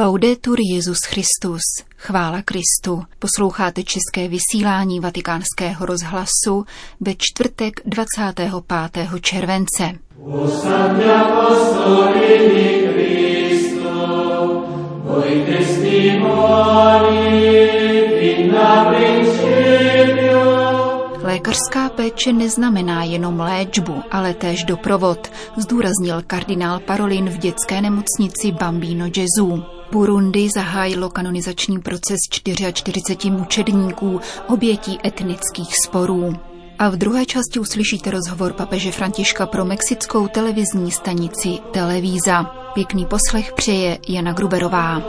Laudetur Jezus Christus, chvála Kristu. Posloucháte české vysílání Vatikánského rozhlasu ve čtvrtek 25. července. Lékařská péče neznamená jenom léčbu, ale též doprovod, zdůraznil kardinál Parolin v dětské nemocnici Bambino Gesù. Burundi zahájilo kanonizační proces 44 mučedníků, obětí etnických sporů. A v druhé části uslyšíte rozhovor papeže Františka pro mexickou televizní stanici Televíza. Pěkný poslech přeje Jana Gruberová.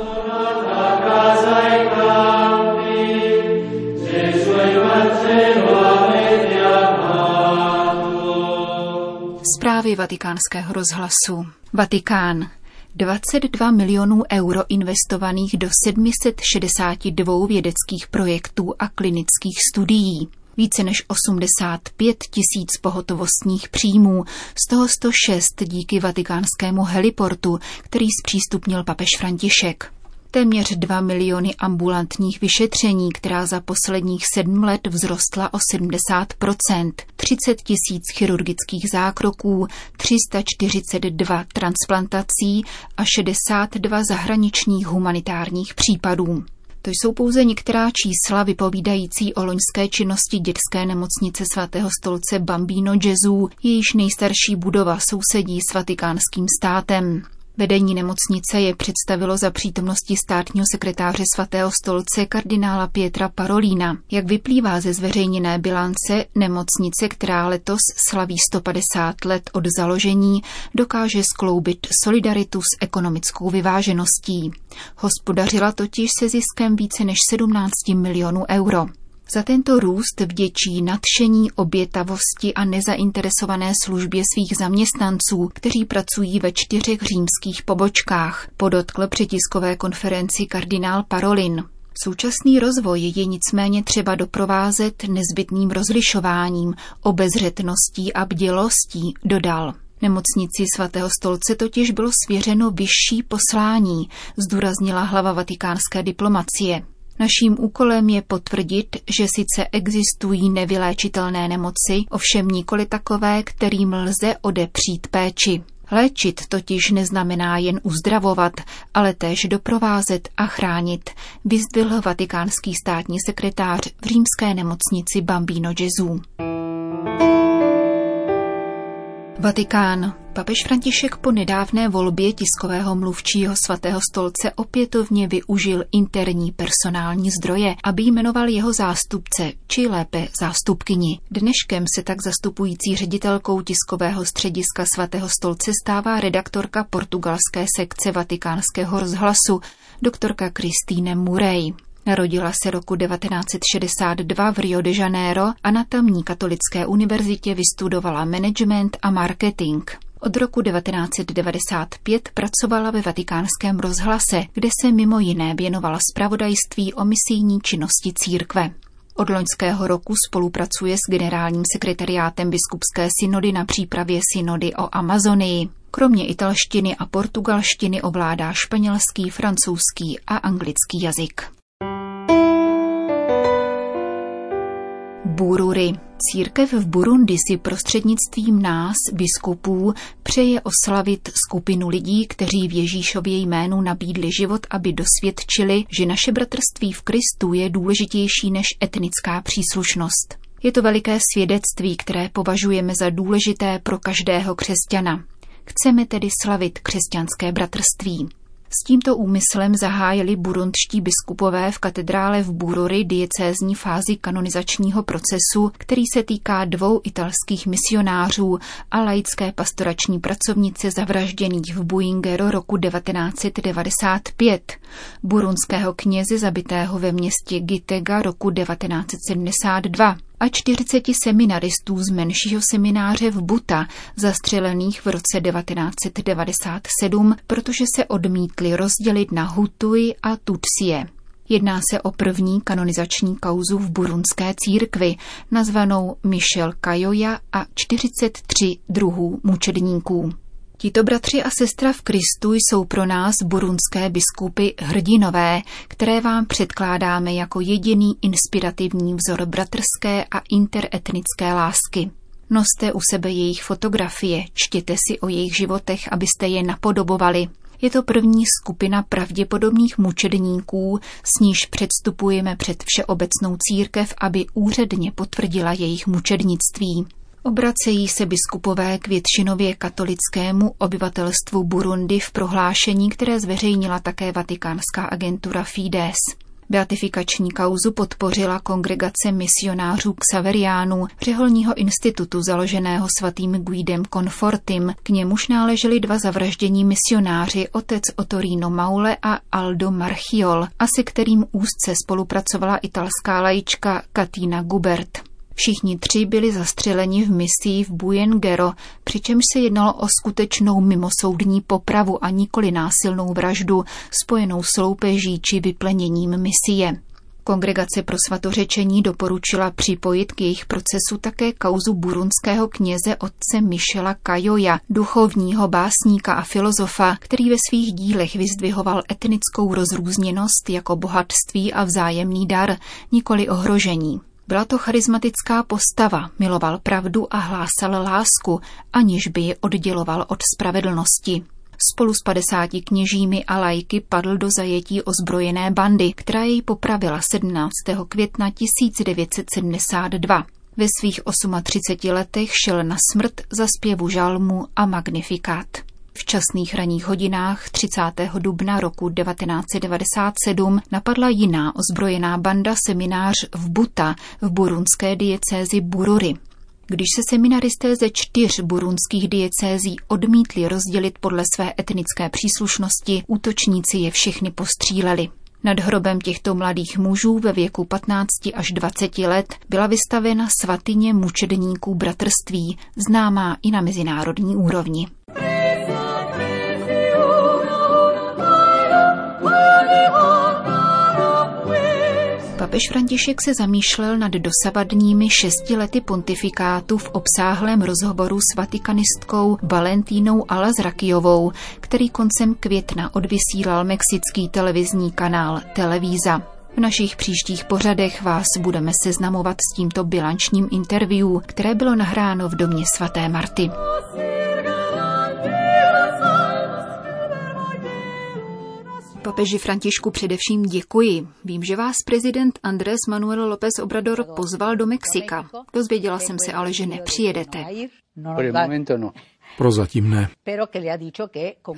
Zprávy vatikánského rozhlasu. Vatikán. 22 milionů euro investovaných do 762 vědeckých projektů a klinických studií. Více než 85 tisíc pohotovostních příjmů, z toho 106 díky vatikánskému heliportu, který zpřístupnil papež František téměř 2 miliony ambulantních vyšetření, která za posledních sedm let vzrostla o 70% 30 tisíc chirurgických zákroků, 342 transplantací a 62 zahraničních humanitárních případů. To jsou pouze některá čísla vypovídající o loňské činnosti dětské nemocnice svatého stolce Bambino Gesù, jejíž nejstarší budova sousedí s vatikánským státem. Vedení nemocnice je představilo za přítomnosti státního sekretáře svatého stolce kardinála Pietra Parolína. Jak vyplývá ze zveřejněné bilance, nemocnice, která letos slaví 150 let od založení, dokáže skloubit solidaritu s ekonomickou vyvážeností. Hospodařila totiž se ziskem více než 17 milionů euro. Za tento růst vděčí nadšení, obětavosti a nezainteresované službě svých zaměstnanců, kteří pracují ve čtyřech římských pobočkách, podotkl při tiskové konferenci kardinál Parolin. Současný rozvoj je nicméně třeba doprovázet nezbytným rozlišováním, obezřetností a bdělostí, dodal. Nemocnici svatého stolce totiž bylo svěřeno vyšší poslání, zdůraznila hlava vatikánské diplomacie. Naším úkolem je potvrdit, že sice existují nevyléčitelné nemoci, ovšem nikoli takové, kterým lze odepřít péči. Léčit totiž neznamená jen uzdravovat, ale též doprovázet a chránit, vyzdvihl vatikánský státní sekretář v římské nemocnici Bambino Gesù. Vatikán. Papež František po nedávné volbě tiskového mluvčího svatého stolce opětovně využil interní personální zdroje, aby jmenoval jeho zástupce, či lépe zástupkyni. Dneškem se tak zastupující ředitelkou tiskového střediska svatého stolce stává redaktorka portugalské sekce vatikánského rozhlasu, doktorka Kristýne Murray. Narodila se roku 1962 v Rio de Janeiro a na tamní katolické univerzitě vystudovala management a marketing. Od roku 1995 pracovala ve vatikánském rozhlase, kde se mimo jiné věnovala zpravodajství o misijní činnosti církve. Od loňského roku spolupracuje s generálním sekretariátem biskupské synody na přípravě synody o Amazonii. Kromě italštiny a portugalštiny ovládá španělský, francouzský a anglický jazyk. Bururi. Církev v Burundi si prostřednictvím nás, biskupů, přeje oslavit skupinu lidí, kteří v Ježíšově jménu nabídli život, aby dosvědčili, že naše bratrství v Kristu je důležitější než etnická příslušnost. Je to veliké svědectví, které považujeme za důležité pro každého křesťana. Chceme tedy slavit křesťanské bratrství. S tímto úmyslem zahájili burundští biskupové v katedrále v Bururi diecézní fázi kanonizačního procesu, který se týká dvou italských misionářů a laické pastorační pracovnice zavražděných v Buingero roku 1995, burundského kněze zabitého ve městě Gitega roku 1972 a 40 seminaristů z menšího semináře v Buta, zastřelených v roce 1997, protože se odmítli rozdělit na Hutuji a Tutsie. Jedná se o první kanonizační kauzu v burundské církvi, nazvanou Michel Kajoja a 43 druhů mučedníků. Tito bratři a sestra v Kristu jsou pro nás burundské biskupy hrdinové, které vám předkládáme jako jediný inspirativní vzor bratrské a interetnické lásky. Noste u sebe jejich fotografie, čtěte si o jejich životech, abyste je napodobovali. Je to první skupina pravděpodobných mučedníků, s níž předstupujeme před všeobecnou církev, aby úředně potvrdila jejich mučednictví. Obracejí se biskupové k většinově katolickému obyvatelstvu Burundi v prohlášení, které zveřejnila také vatikánská agentura Fides. Beatifikační kauzu podpořila kongregace misionářů Xaveriánů, řeholního institutu založeného svatým Guidem Confortim. K němuž náleželi dva zavraždění misionáři, otec Otorino Maule a Aldo Marchiol, a se kterým úzce spolupracovala italská lajička Katina Gubert. Všichni tři byli zastřeleni v misii v Bujengero, přičemž se jednalo o skutečnou mimosoudní popravu a nikoli násilnou vraždu spojenou s loupeží či vypleněním misie. Kongregace pro svatořečení doporučila připojit k jejich procesu také kauzu burundského kněze otce Michela Kajoja, duchovního básníka a filozofa, který ve svých dílech vyzdvihoval etnickou rozrůzněnost jako bohatství a vzájemný dar, nikoli ohrožení. Byla to charismatická postava, miloval pravdu a hlásal lásku, aniž by ji odděloval od spravedlnosti. Spolu s 50 kněžími a lajky padl do zajetí ozbrojené bandy, která jej popravila 17. května 1972. Ve svých 38 letech šel na smrt za zpěvu žalmu a magnifikát. V časných ranních hodinách 30. dubna roku 1997 napadla jiná ozbrojená banda seminář v Buta v burundské diecézi Bururi. Když se seminaristé ze čtyř burundských diecézí odmítli rozdělit podle své etnické příslušnosti, útočníci je všechny postříleli. Nad hrobem těchto mladých mužů ve věku 15 až 20 let byla vystavena svatyně mučedníků bratrství, známá i na mezinárodní úrovni. Papež František se zamýšlel nad dosavadními šesti lety pontifikátu v obsáhlém rozhovoru s vatikanistkou Valentínou Alazrakijovou, který koncem května odvysílal mexický televizní kanál Televíza. V našich příštích pořadech vás budeme seznamovat s tímto bilančním interview, které bylo nahráno v domě svaté Marty. Papeži Františku především děkuji. Vím, že vás prezident Andrés Manuel López Obrador pozval do Mexika. Dozvěděla jsem se ale, že nepřijedete. No. Prozatím ne.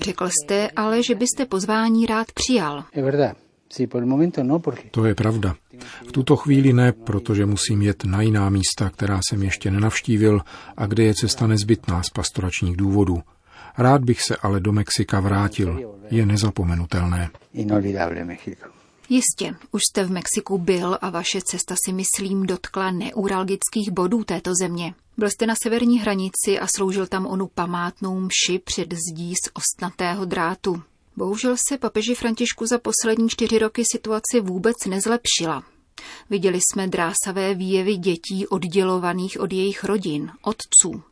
Řekl jste ale, že byste pozvání rád přijal. No, to je pravda. V tuto chvíli ne, protože musím jet na jiná místa, která jsem ještě nenavštívil a kde je cesta nezbytná z pastoračních důvodů. Rád bych se ale do Mexika vrátil. Je nezapomenutelné. Jistě, už jste v Mexiku byl a vaše cesta si myslím dotkla neuralgických bodů této země. Byl jste na severní hranici a sloužil tam onu památnou mši před zdí z ostnatého drátu. Bohužel se papeži Františku za poslední čtyři roky situace vůbec nezlepšila. Viděli jsme drásavé výjevy dětí oddělovaných od jejich rodin, otců,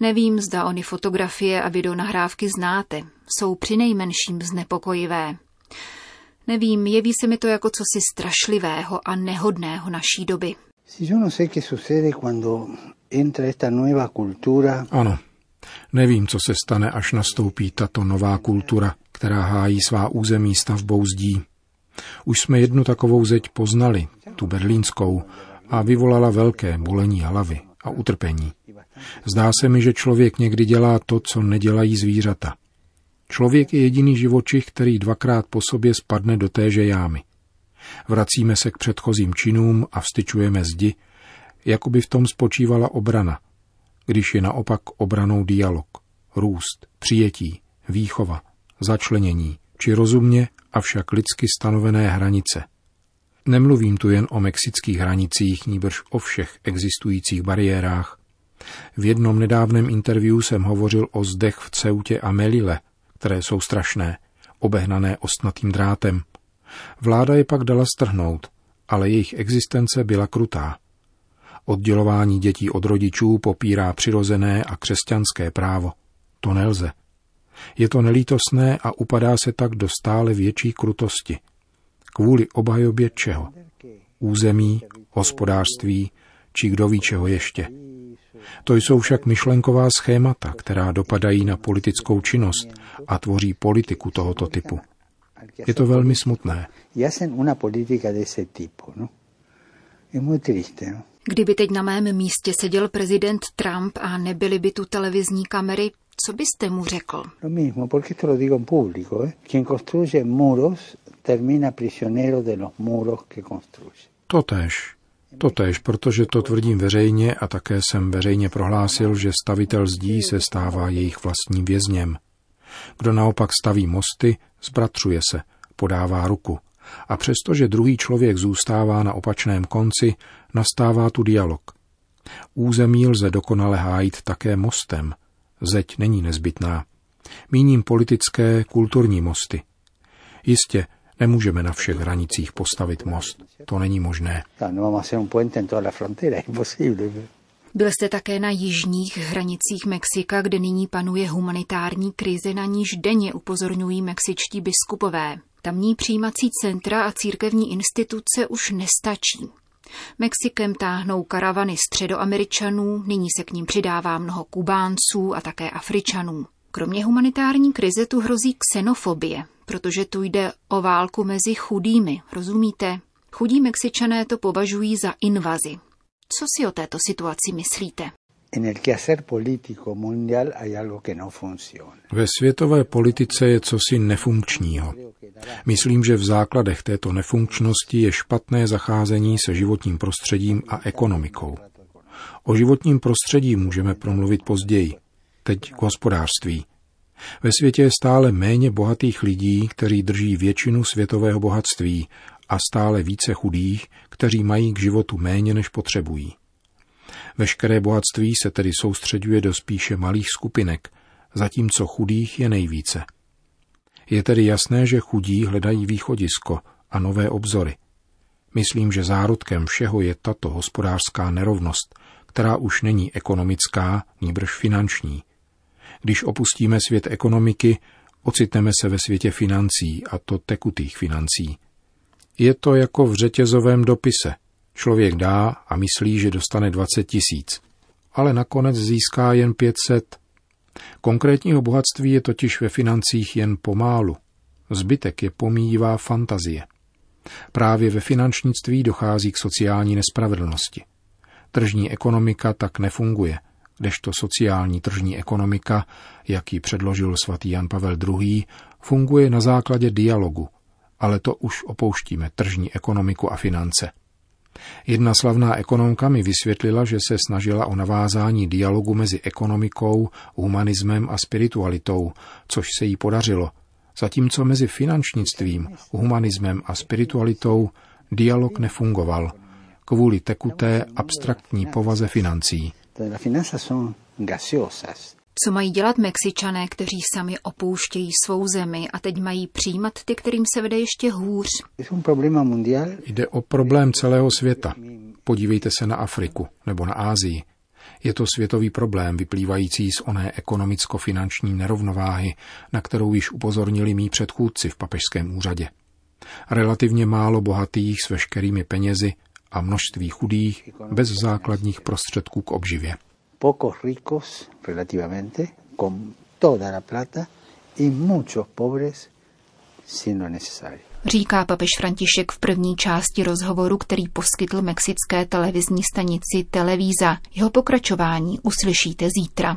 Nevím, zda oni fotografie a videonahrávky znáte. Jsou při nejmenším znepokojivé. Nevím, jeví se mi to jako cosi strašlivého a nehodného naší doby. Ano, nevím, co se stane, až nastoupí tato nová kultura, která hájí svá území stavbou zdí. Už jsme jednu takovou zeď poznali, tu berlínskou, a vyvolala velké bolení hlavy a utrpení. Zdá se mi, že člověk někdy dělá to, co nedělají zvířata. Člověk je jediný živočich, který dvakrát po sobě spadne do téže jámy. Vracíme se k předchozím činům a vstyčujeme zdi, jako by v tom spočívala obrana, když je naopak obranou dialog, růst, přijetí, výchova, začlenění, či rozumně, avšak lidsky stanovené hranice. Nemluvím tu jen o mexických hranicích, níbrž o všech existujících bariérách, v jednom nedávném interview jsem hovořil o zdech v Ceutě a Melile, které jsou strašné, obehnané ostnatým drátem. Vláda je pak dala strhnout, ale jejich existence byla krutá. Oddělování dětí od rodičů popírá přirozené a křesťanské právo. To nelze. Je to nelítosné a upadá se tak do stále větší krutosti. Kvůli obhajobě čeho? Území, hospodářství, či kdo ví čeho ještě. To jsou však myšlenková schémata, která dopadají na politickou činnost a tvoří politiku tohoto typu. Je to velmi smutné. No? Kdyby teď na mém místě seděl prezident Trump a nebyly by tu televizní kamery, co byste mu řekl? Termina prisionero de los muros que construye. Totež. Totež, protože to tvrdím veřejně a také jsem veřejně prohlásil, že stavitel zdí se stává jejich vlastním vězněm. Kdo naopak staví mosty, zbratřuje se, podává ruku. A přestože druhý člověk zůstává na opačném konci, nastává tu dialog. Území lze dokonale hájit také mostem. Zeď není nezbytná. Míním politické, kulturní mosty. Jistě, Nemůžeme na všech hranicích postavit most. To není možné. No Byl jste také na jižních hranicích Mexika, kde nyní panuje humanitární krize, na níž denně upozorňují mexičtí biskupové. Tamní přijímací centra a církevní instituce už nestačí. Mexikem táhnou karavany středoameričanů, nyní se k ním přidává mnoho Kubánců a také Afričanů. Kromě humanitární krize tu hrozí xenofobie, protože tu jde o válku mezi chudými, rozumíte? Chudí Mexičané to považují za invazi. Co si o této situaci myslíte? No Ve světové politice je cosi nefunkčního. Myslím, že v základech této nefunkčnosti je špatné zacházení se životním prostředím a ekonomikou. O životním prostředí můžeme promluvit později. Teď k hospodářství. Ve světě je stále méně bohatých lidí, kteří drží většinu světového bohatství a stále více chudých, kteří mají k životu méně než potřebují. Veškeré bohatství se tedy soustředuje do spíše malých skupinek, zatímco chudých je nejvíce. Je tedy jasné, že chudí hledají východisko a nové obzory. Myslím, že zárodkem všeho je tato hospodářská nerovnost, která už není ekonomická, níbrž finanční. Když opustíme svět ekonomiky, ocitneme se ve světě financí, a to tekutých financí. Je to jako v řetězovém dopise. Člověk dá a myslí, že dostane 20 tisíc, ale nakonec získá jen 500. Konkrétního bohatství je totiž ve financích jen pomálu. Zbytek je pomíjivá fantazie. Právě ve finančnictví dochází k sociální nespravedlnosti. Tržní ekonomika tak nefunguje kdežto sociální tržní ekonomika, jak ji předložil svatý Jan Pavel II., funguje na základě dialogu, ale to už opouštíme tržní ekonomiku a finance. Jedna slavná ekonomka mi vysvětlila, že se snažila o navázání dialogu mezi ekonomikou, humanismem a spiritualitou, což se jí podařilo, zatímco mezi finančnictvím, humanismem a spiritualitou dialog nefungoval kvůli tekuté abstraktní povaze financí. Las finanzas son gaseosas. Co mají dělat Mexičané, kteří sami opouštějí svou zemi a teď mají přijímat ty, kterým se vede ještě hůř? Jde o problém celého světa. Podívejte se na Afriku nebo na Ázii. Je to světový problém vyplývající z oné ekonomicko-finanční nerovnováhy, na kterou již upozornili mý předchůdci v papežském úřadě. Relativně málo bohatých s veškerými penězi a množství chudých bez základních prostředků k obživě. Pocos ricos relativamente con toda la plata y muchos pobres sin lo necesario. Říká papež František v první části rozhovoru, který poskytl mexické televizní stanici Televíza. Jeho pokračování uslyšíte zítra.